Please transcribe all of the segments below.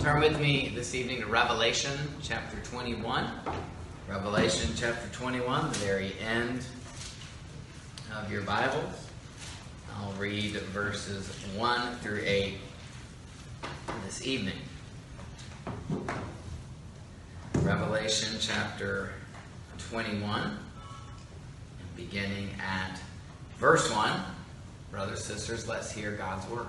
Turn with me this evening to Revelation chapter 21. Revelation chapter 21, the very end of your Bibles. I'll read verses 1 through 8 this evening. Revelation chapter 21, beginning at verse 1. Brothers, sisters, let's hear God's word.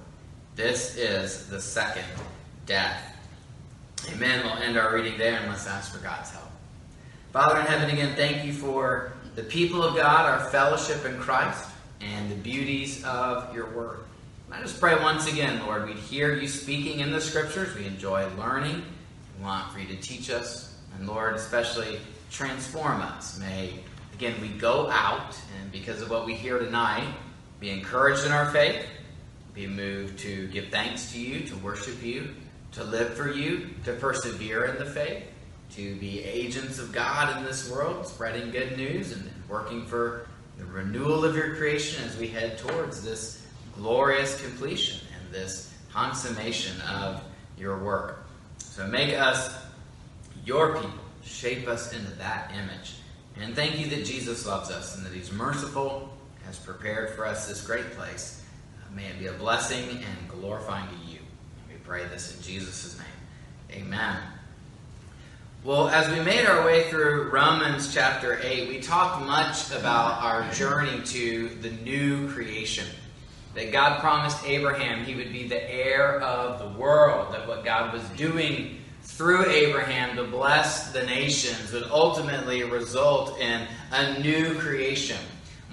This is the second death. Amen. We'll end our reading there and let's ask for God's help. Father in heaven, again, thank you for the people of God, our fellowship in Christ, and the beauties of your word. I just pray once again, Lord, we'd hear you speaking in the scriptures. We enjoy learning. We want for you to teach us. And Lord, especially transform us. May, again, we go out, and because of what we hear tonight, be encouraged in our faith be moved to give thanks to you, to worship you, to live for you, to persevere in the faith, to be agents of God in this world, spreading good news and working for the renewal of your creation as we head towards this glorious completion and this consummation of your work. So make us your people, shape us into that image. And thank you that Jesus loves us and that he's merciful, has prepared for us this great place May it be a blessing and glorifying to you. We pray this in Jesus' name. Amen. Well, as we made our way through Romans chapter 8, we talked much about our journey to the new creation. That God promised Abraham he would be the heir of the world, that what God was doing through Abraham to bless the nations would ultimately result in a new creation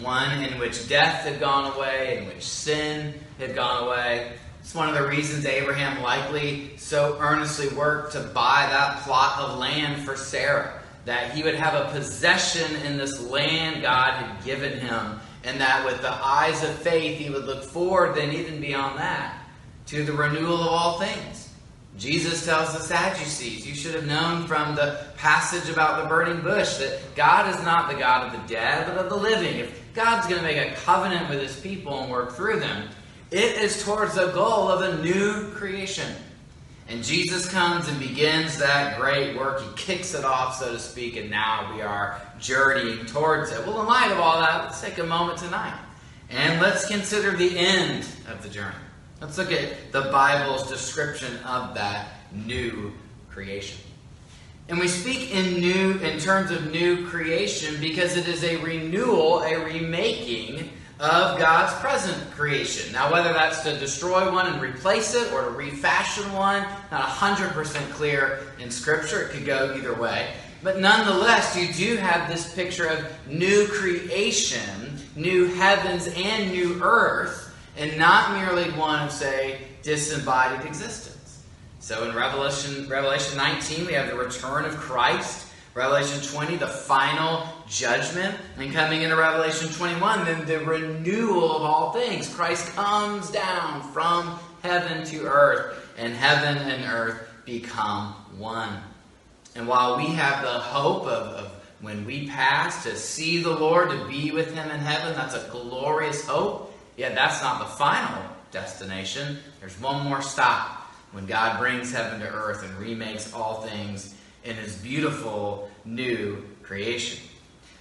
one in which death had gone away, in which sin had gone away. It's one of the reasons Abraham likely so earnestly worked to buy that plot of land for Sarah, that he would have a possession in this land God had given him, and that with the eyes of faith he would look forward, then even beyond that, to the renewal of all things. Jesus tells the Sadducees, you should have known from the passage about the burning bush that God is not the God of the dead, but of the living. If God's going to make a covenant with his people and work through them, it is towards the goal of a new creation. And Jesus comes and begins that great work. He kicks it off, so to speak, and now we are journeying towards it. Well, in light of all that, let's take a moment tonight and let's consider the end of the journey. Let's look at the Bible's description of that new creation. And we speak in new in terms of new creation because it is a renewal, a remaking of God's present creation. Now, whether that's to destroy one and replace it or to refashion one, not 100% clear in Scripture. It could go either way. But nonetheless, you do have this picture of new creation, new heavens and new earth and not merely one say, disembodied existence. So in Revelation, Revelation 19, we have the return of Christ. Revelation 20, the final judgment. And coming into Revelation 21, then the renewal of all things. Christ comes down from heaven to earth. and heaven and earth become one. And while we have the hope of, of when we pass to see the Lord, to be with Him in heaven, that's a glorious hope. Yet that's not the final destination. There's one more stop when God brings heaven to earth and remakes all things in His beautiful new creation.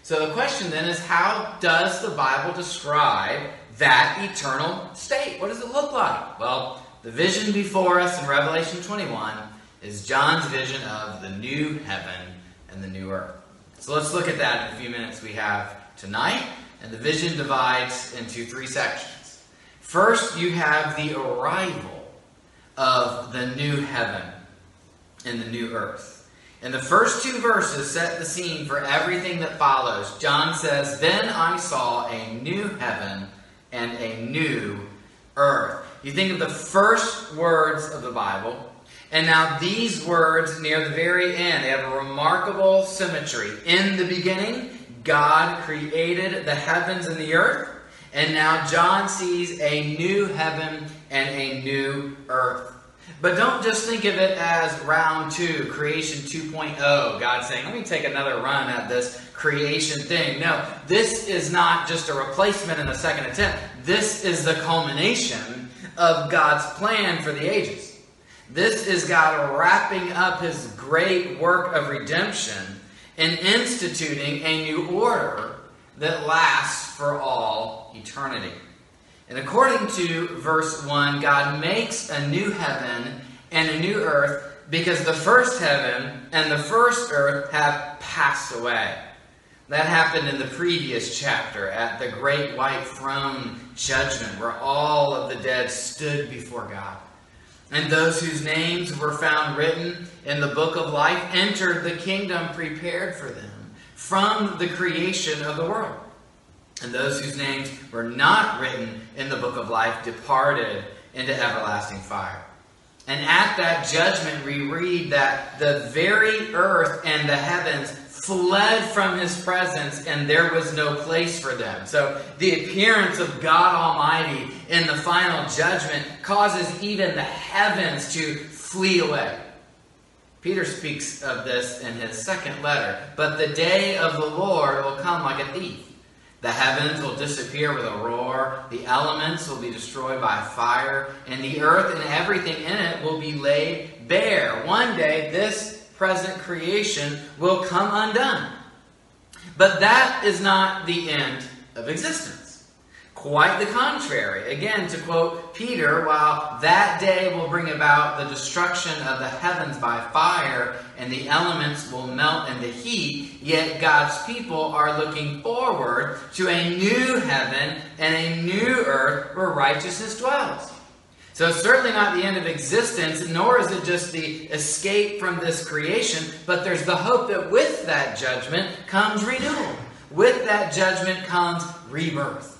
So the question then is how does the Bible describe that eternal state? What does it look like? Well, the vision before us in Revelation 21 is John's vision of the new heaven and the new earth. So let's look at that in a few minutes we have tonight. And the vision divides into three sections. First, you have the arrival of the new heaven and the new earth. And the first two verses set the scene for everything that follows. John says, Then I saw a new heaven and a new earth. You think of the first words of the Bible, and now these words near the very end, they have a remarkable symmetry. In the beginning, God created the heavens and the earth. And now John sees a new heaven and a new earth. But don't just think of it as round two, creation 2.0. God saying, let me take another run at this creation thing. No, this is not just a replacement in a second attempt. This is the culmination of God's plan for the ages. This is God wrapping up his great work of redemption and instituting a new order that lasts for all eternity. And according to verse 1, God makes a new heaven and a new earth because the first heaven and the first earth have passed away. That happened in the previous chapter at the great white throne judgment where all of the dead stood before God. And those whose names were found written in the book of life entered the kingdom prepared for them from the creation of the world. And those whose names were not written in the book of life departed into everlasting fire. And at that judgment, we read that the very earth and the heavens fled from his presence, and there was no place for them. So the appearance of God Almighty in the final judgment causes even the heavens to flee away. Peter speaks of this in his second letter. But the day of the Lord will come like a thief. The heavens will disappear with a roar, the elements will be destroyed by fire, and the earth and everything in it will be laid bare. One day, this present creation will come undone. But that is not the end of existence. Quite the contrary. Again, to quote Peter, while that day will bring about the destruction of the heavens by fire and the elements will melt in the heat, yet God's people are looking forward to a new heaven and a new earth where righteousness dwells. So it's certainly not the end of existence, nor is it just the escape from this creation, but there's the hope that with that judgment comes renewal. With that judgment comes rebirth.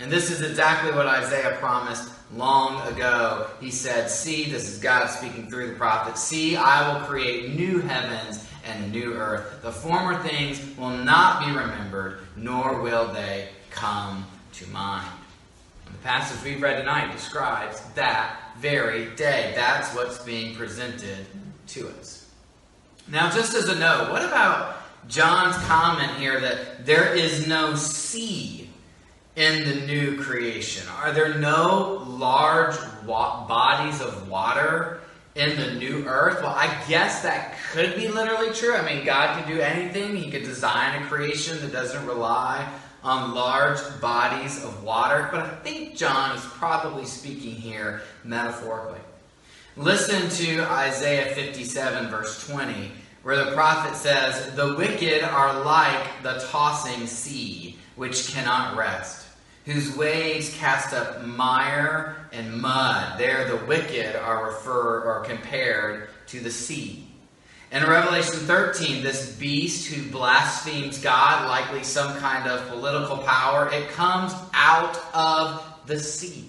And this is exactly what Isaiah promised long ago. He said, See, this is God speaking through the prophet, see, I will create new heavens and a new earth. The former things will not be remembered, nor will they come to mind. The passage we've read tonight describes that very day. That's what's being presented to us. Now, just as a note, what about John's comment here that there is no sea in the new creation? Are there no large wa- bodies of water in the new earth? Well, I guess that could be literally true. I mean, God can do anything, He could design a creation that doesn't rely on large bodies of water, but I think John is probably speaking here metaphorically. Listen to Isaiah 57, verse 20, where the prophet says, The wicked are like the tossing sea, which cannot rest, whose waves cast up mire and mud. There, the wicked are referred or compared to the sea. In Revelation 13, this beast who blasphemes God, likely some kind of political power, it comes out of the sea.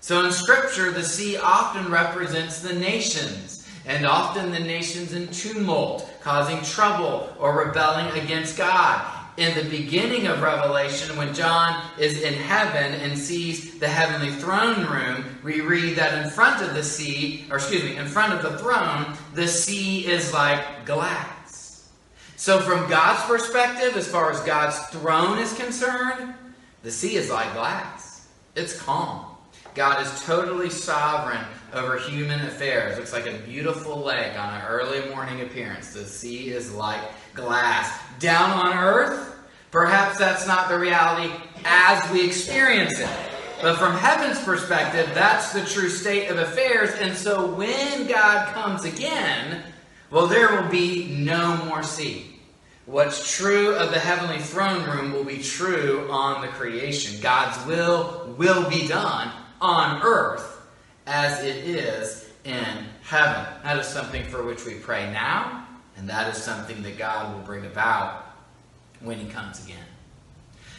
So in Scripture, the sea often represents the nations, and often the nations in tumult, causing trouble or rebelling against God. In the beginning of Revelation, when John is in heaven and sees the heavenly throne room, we read that in front of the sea, or excuse me, in front of the throne, the sea is like glass. So, from God's perspective, as far as God's throne is concerned, the sea is like glass. It's calm. God is totally sovereign over human affairs. Looks like a beautiful lake on an early morning appearance. The sea is like glass. Down on earth, perhaps that's not the reality as we experience it. But from heaven's perspective, that's the true state of affairs. And so when God comes again, well, there will be no more sea. What's true of the heavenly throne room will be true on the creation. God's will will be done on earth as it is in heaven. That is something for which we pray now, and that is something that God will bring about when He comes again.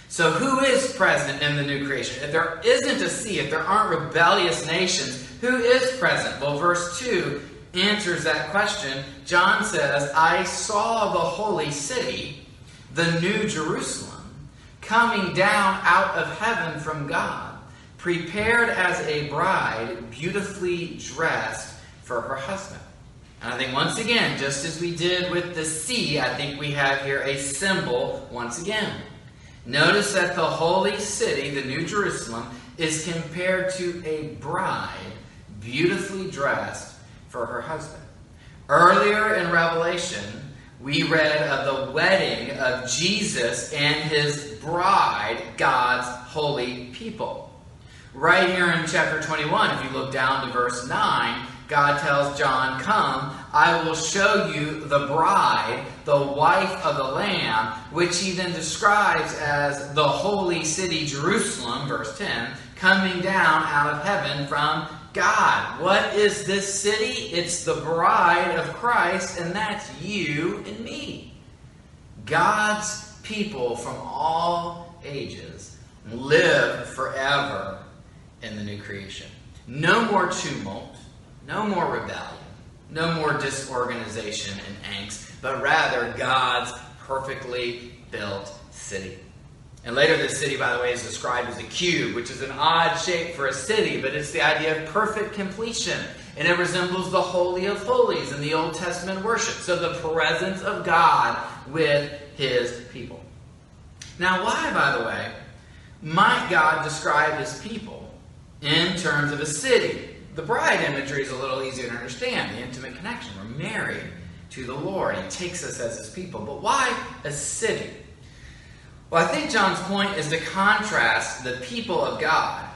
So, who is present in the new creation? If there isn't a sea, if there aren't rebellious nations, who is present? Well, verse 2 answers that question. John says, I saw the holy city, the new Jerusalem, coming down out of heaven from God prepared as a bride, beautifully dressed for her husband. And I think once again, just as we did with the sea, I think we have here a symbol once again. Notice that the holy city, the New Jerusalem, is compared to a bride beautifully dressed for her husband. Earlier in Revelation, we read of the wedding of Jesus and his bride, God's holy people. Right here in chapter 21, if you look down to verse 9, God tells John, Come, I will show you the bride, the wife of the Lamb, which he then describes as the holy city Jerusalem, verse 10, coming down out of heaven from God. What is this city? It's the bride of Christ, and that's you and me. God's people from all ages live forever in the new creation. No more tumult, no more rebellion, no more disorganization and angst, but rather God's perfectly built city. And later, this city, by the way, is described as a cube, which is an odd shape for a city, but it's the idea of perfect completion. And it resembles the Holy of Holies in the Old Testament worship. So, the presence of God with his people. Now, why, by the way, might God describe his people in terms of a city. The bride imagery is a little easier to understand, the intimate connection. We're married to the Lord. He takes us as his people. But why a city? Well, I think John's point is to contrast the people of God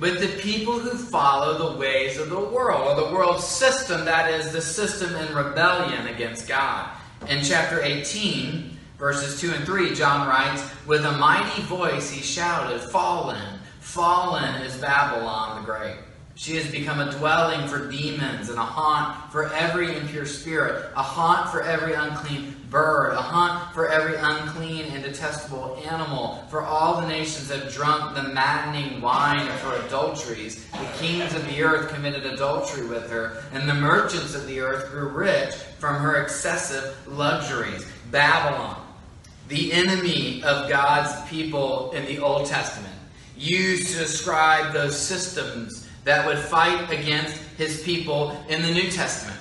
with the people who follow the ways of the world, or the world system, that is, the system in rebellion against God. In chapter 18, verses 2 and 3, John writes, With a mighty voice he shouted, Fallen! Fallen is Babylon the Great. She has become a dwelling for demons and a haunt for every impure spirit, a haunt for every unclean bird, a haunt for every unclean and detestable animal. For all the nations have drunk the maddening wine of her adulteries. The kings of the earth committed adultery with her, and the merchants of the earth grew rich from her excessive luxuries. Babylon, the enemy of God's people in the Old Testament used to describe those systems that would fight against his people in the New Testament.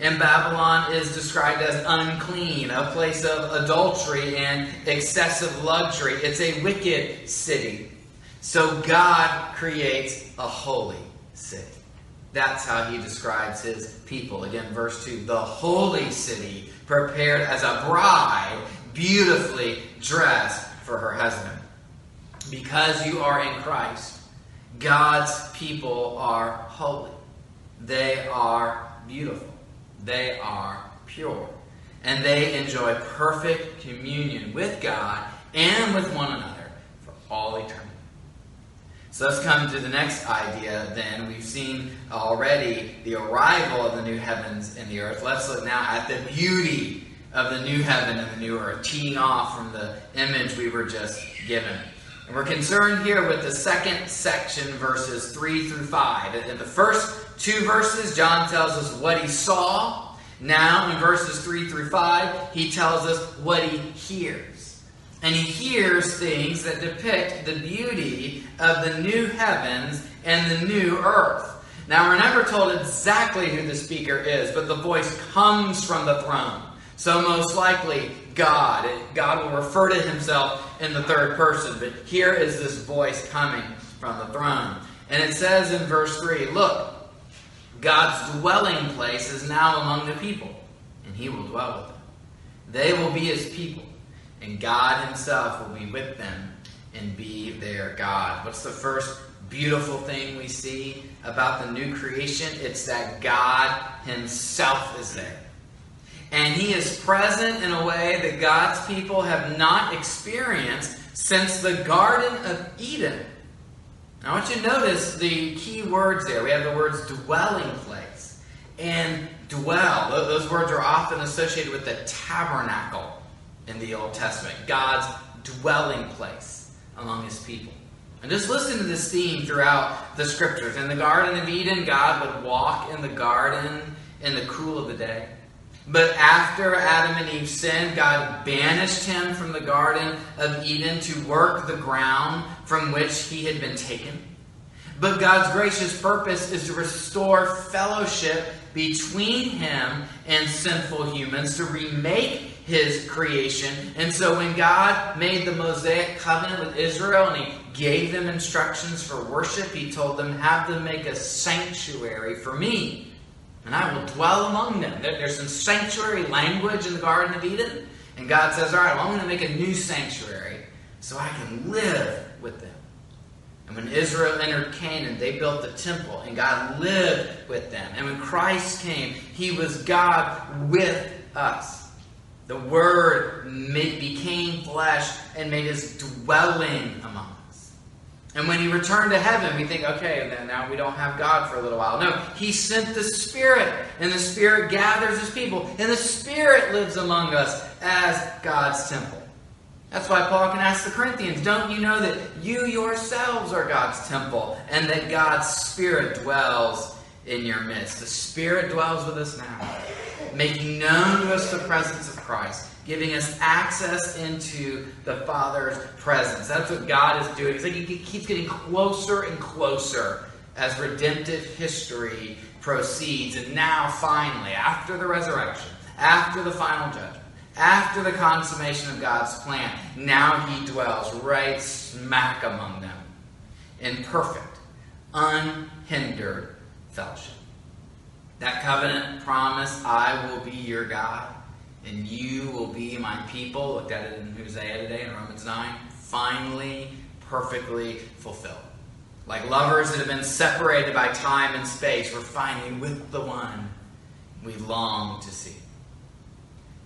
And Babylon is described as unclean, a place of adultery and excessive luxury. It's a wicked city. So God creates a holy city. That's how he describes his people. Again, verse 2 the holy city, prepared as a bride, beautifully dressed for her husband because you are in Christ, God's people are holy. They are beautiful. They are pure. And they enjoy perfect communion with God and with one another for all eternity. So let's come to the next idea then. We've seen already the arrival of the new heavens and the earth. Let's look now at the beauty of the new heaven and the new earth, teeing off from the image we were just given. And we're concerned here with the second section, verses 3 through 5. In the first two verses, John tells us what he saw. Now, in verses 3 through 5, he tells us what he hears. and he hears things that depict the beauty of the new heavens and the new earth. Now, we're never told exactly who the speaker is, but the voice comes from the throne. So, most likely, God. God will refer to himself in the third person, but here is this voice coming from the throne. And it says in verse 3 Look, God's dwelling place is now among the people, and he will dwell with them. They will be his people, and God himself will be with them and be their God. What's the first beautiful thing we see about the new creation? It's that God himself is there. And he is present in a way that God's people have not experienced since the Garden of Eden. Now, I want you to notice the key words there. We have the words dwelling place and dwell. Those words are often associated with the tabernacle in the Old Testament, God's dwelling place among his people. And just listen to this theme throughout the scriptures. In the Garden of Eden, God would walk in the garden in the cool of the day. But after Adam and Eve sinned, God banished him from the Garden of Eden to work the ground from which he had been taken. But God's gracious purpose is to restore fellowship between him and sinful humans, to remake his creation. And so when God made the Mosaic covenant with Israel and he gave them instructions for worship, he told them, Have them make a sanctuary for me and I will dwell among them. There's some sanctuary language in the Garden of Eden. And God says, All right, well, I'm going to make a new sanctuary so I can live with them. And when Israel entered Canaan, they built the temple, and God lived with them. And when Christ came, he was God with us. The Word became flesh and made his dwelling and when he returned to heaven, we think, okay, then now we don't have God for a little while. No, he sent the Spirit, and the Spirit gathers his people, and the Spirit lives among us as God's temple. That's why Paul can ask the Corinthians, don't you know that you yourselves are God's temple, and that God's Spirit dwells in your midst? The Spirit dwells with us now, making known to us the presence of Christ giving us access into the Father's presence. That's what God is doing. It's like He keeps getting closer and closer as redemptive history proceeds. And now, finally, after the resurrection, after the final judgment, after the consummation of God's plan, now He dwells right smack among them in perfect, unhindered fellowship. That covenant promise, I will be your God and you will be my people. Looked at it in Hosea today in Romans 9. Finally, perfectly fulfilled. Like lovers that have been separated by time and space, we're finally with the one we long to see.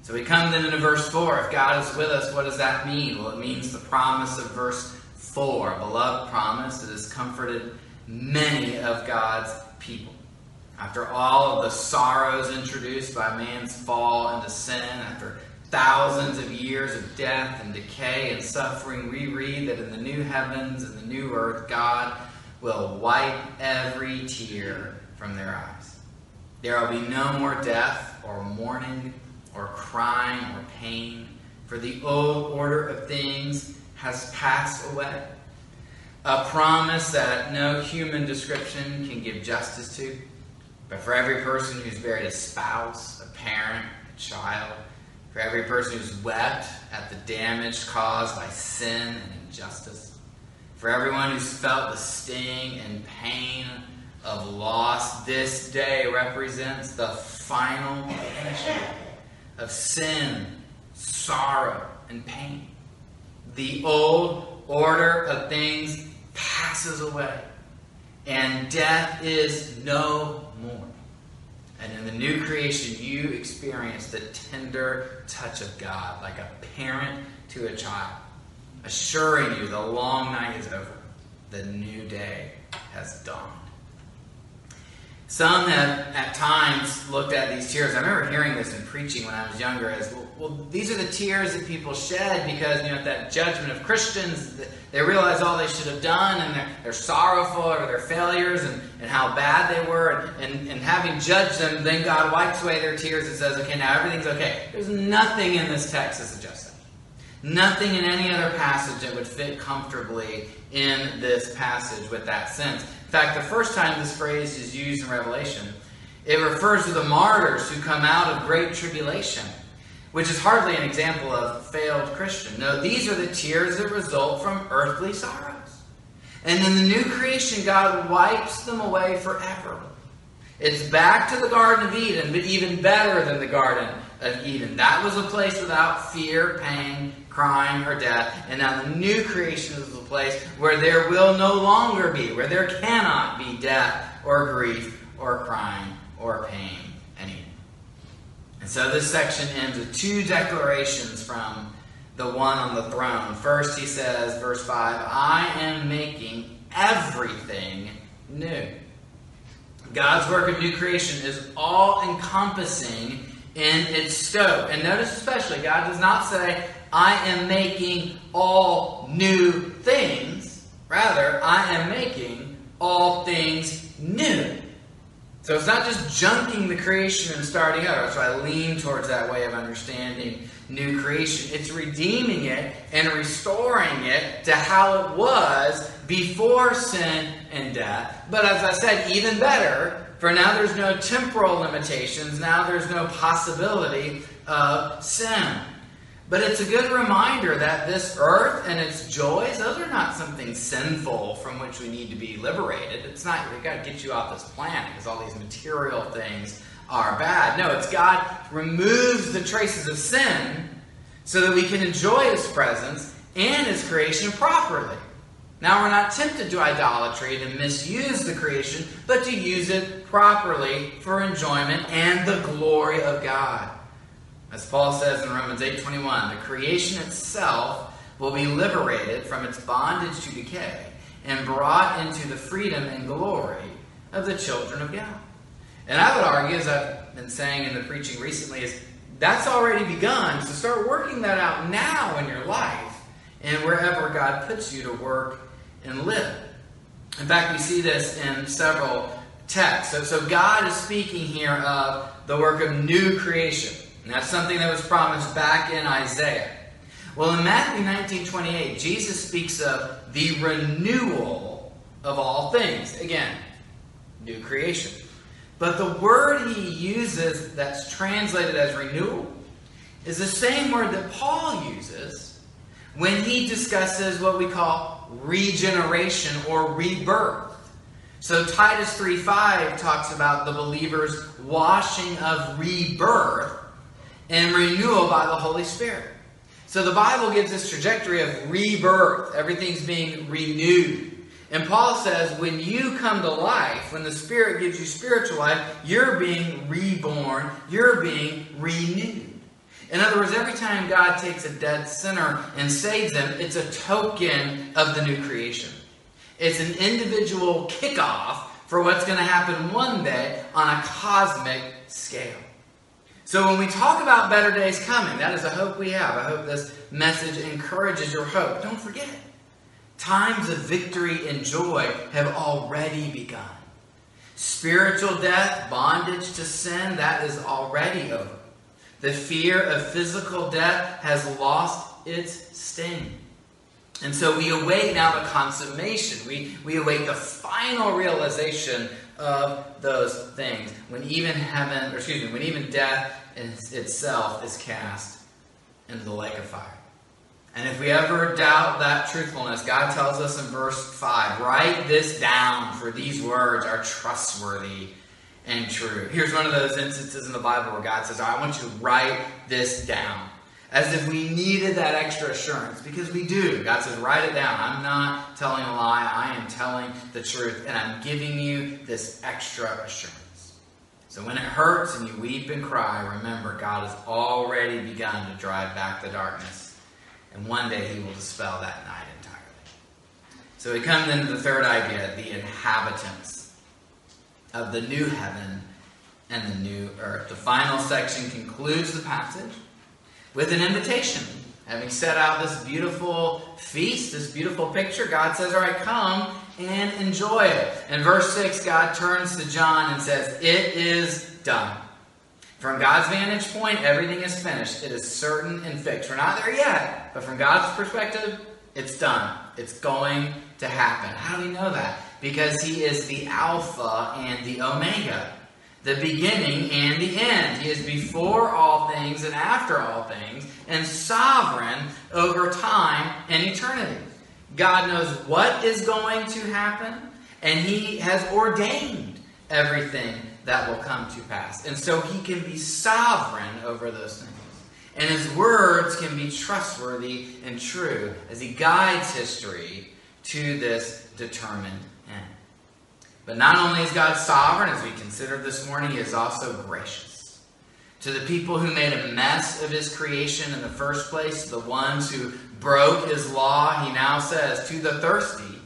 So we come then into verse 4. If God is with us, what does that mean? Well, it means the promise of verse 4, a beloved promise that has comforted many of God's people. After all of the sorrows introduced by man's fall into sin, after thousands of years of death and decay and suffering, we read that in the new heavens and the new earth, God will wipe every tear from their eyes. There will be no more death or mourning or crying or pain, for the old order of things has passed away. A promise that no human description can give justice to. But for every person who's buried a spouse, a parent, a child, for every person who's wept at the damage caused by sin and injustice, for everyone who's felt the sting and pain of loss, this day represents the final finishing of sin, sorrow, and pain. The old order of things passes away, and death is no. And in the new creation, you experience the tender touch of God, like a parent to a child, assuring you the long night is over, the new day has dawned. Some have at times looked at these tears. I remember hearing this in preaching when I was younger as well, well these are the tears that people shed because, you know, that judgment of Christians, they realize all they should have done and they're, they're sorrowful over their failures and, and how bad they were. And, and, and having judged them, then God wipes away their tears and says, okay, now everything's okay. There's nothing in this text that suggests that. Nothing in any other passage that would fit comfortably in this passage with that sense. In fact, the first time this phrase is used in Revelation, it refers to the martyrs who come out of great tribulation, which is hardly an example of failed Christian. No, these are the tears that result from earthly sorrows. And in the new creation, God wipes them away forever. It's back to the Garden of Eden, but even better than the Garden of Eden. That was a place without fear, pain, crying, or death. And now the new creation is place where there will no longer be, where there cannot be death or grief or crime or pain anymore. And so this section ends with two declarations from the one on the throne. First, he says, verse 5, I am making everything new. God's work of new creation is all encompassing in its scope. And notice especially, God does not say, I am making all new things. Rather, I am making all things new. So it's not just junking the creation and starting over. So I lean towards that way of understanding new creation. It's redeeming it and restoring it to how it was before sin and death. But as I said, even better, for now there's no temporal limitations. Now there's no possibility of sin. But it's a good reminder that this earth and its joys, those are not something sinful from which we need to be liberated. It's not, we've got to get you off this planet because all these material things are bad. No, it's God removes the traces of sin so that we can enjoy His presence and His creation properly. Now, we're not tempted to idolatry, to misuse the creation, but to use it properly for enjoyment and the glory of God. As Paul says in Romans 8:21, the creation itself will be liberated from its bondage to decay and brought into the freedom and glory of the children of God. And I would argue, as I've been saying in the preaching recently, is that's already begun. So start working that out now in your life and wherever God puts you to work and live. In fact, we see this in several texts. So, so God is speaking here of the work of new creation. And that's something that was promised back in Isaiah. Well, in Matthew 19 28, Jesus speaks of the renewal of all things. Again, new creation. But the word he uses that's translated as renewal is the same word that Paul uses when he discusses what we call regeneration or rebirth. So Titus 3:5 talks about the believer's washing of rebirth and renewal by the Holy Spirit. So the Bible gives this trajectory of rebirth. Everything's being renewed. And Paul says when you come to life, when the Spirit gives you spiritual life, you're being reborn, you're being renewed. In other words, every time God takes a dead sinner and saves them, it's a token of the new creation. It's an individual kickoff for what's going to happen one day on a cosmic scale. So when we talk about better days coming, that is a hope we have. I hope this message encourages your hope. Don't forget, times of victory and joy have already begun. Spiritual death, bondage to sin, that is already over. The fear of physical death has lost its sting. And so we await now the consummation. We, we await the final realization of those things. When even heaven, or excuse me, when even death itself is cast into the lake of fire. And if we ever doubt that truthfulness, God tells us in verse 5 write this down, for these words are trustworthy and true. Here's one of those instances in the Bible where God says, I want you to write this down. As if we needed that extra assurance, because we do. God says, write it down. I'm not telling a lie, I am telling the truth, and I'm giving you this extra assurance. So when it hurts and you weep and cry, remember God has already begun to drive back the darkness. And one day he will dispel that night entirely. So we come into the third idea the inhabitants of the new heaven and the new earth. The final section concludes the passage with an invitation. Having set out this beautiful feast, this beautiful picture, God says, All right, come and enjoy it. In verse 6, God turns to John and says, It is done. From God's vantage point, everything is finished. It is certain and fixed. We're not there yet, but from God's perspective, it's done. It's going to happen. How do we know that? Because He is the Alpha and the Omega, the beginning and the end. He is before all things and after all things, and sovereign over time and eternity. God knows what is going to happen, and He has ordained everything that will come to pass. And so he can be sovereign over those things. And his words can be trustworthy and true as he guides history to this determined end. But not only is God sovereign, as we considered this morning, he is also gracious. To the people who made a mess of his creation in the first place, the ones who broke his law, he now says, To the thirsty,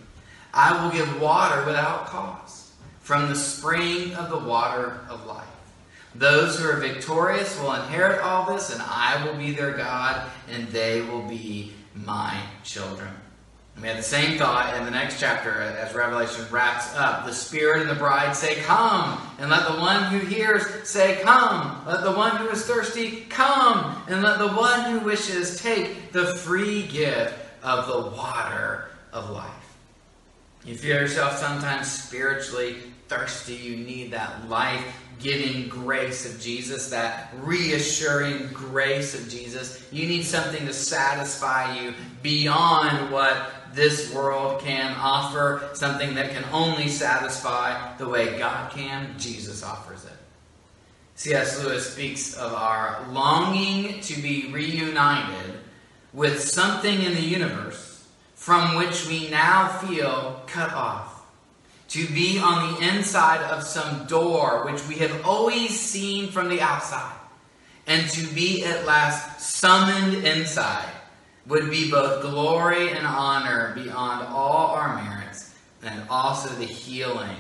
I will give water without cost from the spring of the water of life. Those who are victorious will inherit all this, and I will be their God, and they will be my children. We have the same thought in the next chapter as Revelation wraps up. The Spirit and the bride say, Come. And let the one who hears say, Come. Let the one who is thirsty come. And let the one who wishes take the free gift of the water of life. You feel yourself sometimes spiritually thirsty. You need that life giving grace of Jesus, that reassuring grace of Jesus. You need something to satisfy you beyond what this world can offer, something that can only satisfy the way God can. Jesus offers it. C.S. Lewis speaks of our longing to be reunited with something in the universe from which we now feel cut off to be on the inside of some door which we have always seen from the outside, and to be at last summoned inside would be both glory and honor beyond all our merits, and also the healing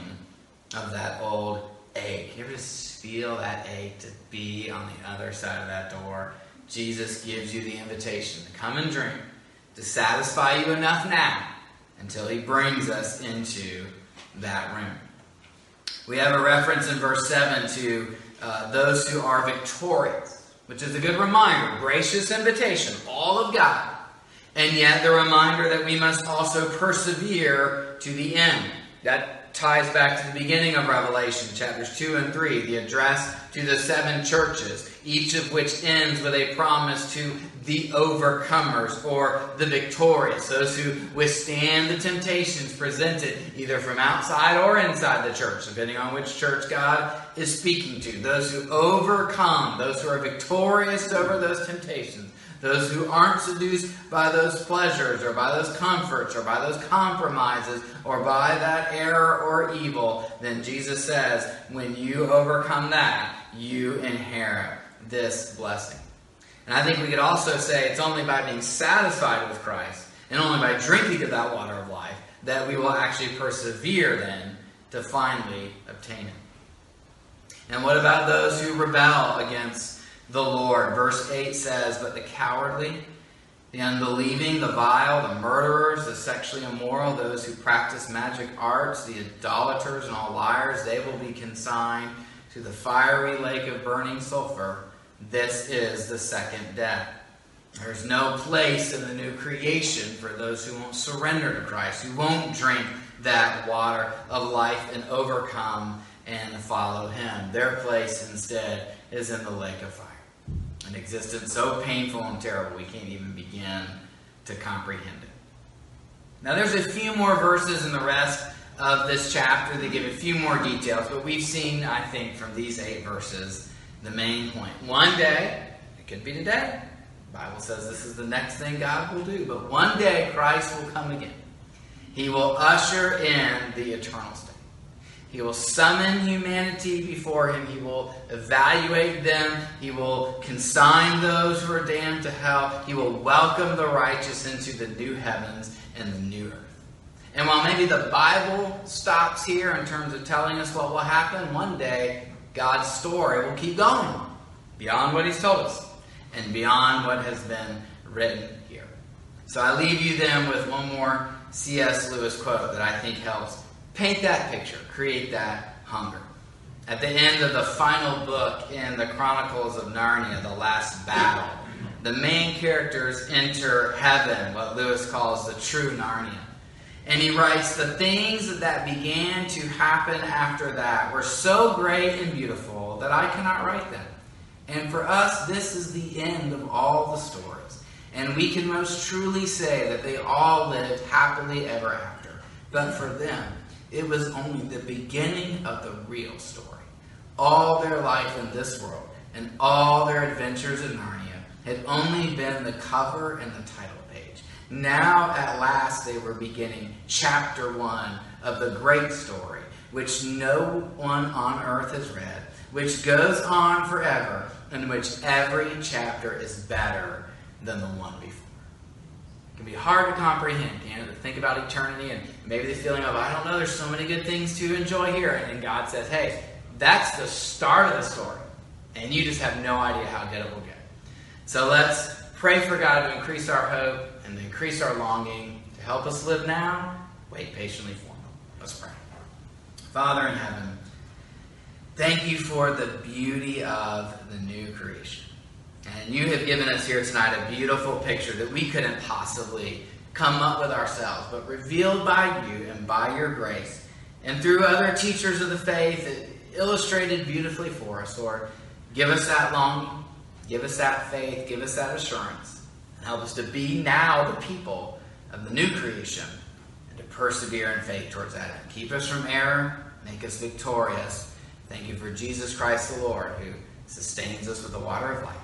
of that old ache. You ever just feel that ache to be on the other side of that door? Jesus gives you the invitation to come and drink, to satisfy you enough now until he brings us into that room. We have a reference in verse 7 to uh, those who are victorious, which is a good reminder, gracious invitation, all of God. And yet the reminder that we must also persevere to the end. That ties back to the beginning of Revelation, chapters 2 and 3, the address to the seven churches, each of which ends with a promise to the overcomers or the victorious, those who withstand the temptations presented either from outside or inside the church, depending on which church God is speaking to, those who overcome, those who are victorious over those temptations those who aren't seduced by those pleasures or by those comforts or by those compromises or by that error or evil, then Jesus says, when you overcome that, you inherit this blessing. And I think we could also say it's only by being satisfied with Christ and only by drinking of that water of life that we will actually persevere then to finally obtain it. And what about those who rebel against the Lord. Verse 8 says, But the cowardly, the unbelieving, the vile, the murderers, the sexually immoral, those who practice magic arts, the idolaters, and all liars, they will be consigned to the fiery lake of burning sulfur. This is the second death. There's no place in the new creation for those who won't surrender to Christ, who won't drink that water of life and overcome and follow Him. Their place instead is in the lake of fire an existence so painful and terrible we can't even begin to comprehend it. Now, there's a few more verses in the rest of this chapter that give a few more details, but we've seen, I think, from these eight verses, the main point. One day, it could be today. The Bible says this is the next thing God will do, but one day Christ will come again. He will usher in the eternal. He will summon humanity before him. He will evaluate them. He will consign those who are damned to hell. He will welcome the righteous into the new heavens and the new earth. And while maybe the Bible stops here in terms of telling us what will happen, one day God's story will keep going beyond what He's told us and beyond what has been written here. So I leave you then with one more C.S. Lewis quote that I think helps Paint that picture, create that hunger. At the end of the final book in the Chronicles of Narnia, The Last Battle, the main characters enter heaven, what Lewis calls the true Narnia. And he writes, The things that began to happen after that were so great and beautiful that I cannot write them. And for us, this is the end of all the stories. And we can most truly say that they all lived happily ever after. But for them, it was only the beginning of the real story. All their life in this world and all their adventures in Narnia had only been the cover and the title page. Now, at last, they were beginning chapter one of the great story, which no one on earth has read, which goes on forever, and in which every chapter is better than the one before. Can be hard to comprehend, you know, to think about eternity and maybe the feeling of, I don't know, there's so many good things to enjoy here. And then God says, hey, that's the start of the story. And you just have no idea how good it will get. So let's pray for God to increase our hope and to increase our longing to help us live now. Wait patiently for Him. Let's pray. Father in heaven, thank you for the beauty of the new creation. And you have given us here tonight a beautiful picture that we couldn't possibly come up with ourselves, but revealed by you and by your grace. And through other teachers of the faith, it illustrated beautifully for us, Lord. Give us that longing, give us that faith, give us that assurance, and help us to be now the people of the new creation and to persevere in faith towards that end. Keep us from error, make us victorious. Thank you for Jesus Christ the Lord, who sustains us with the water of life.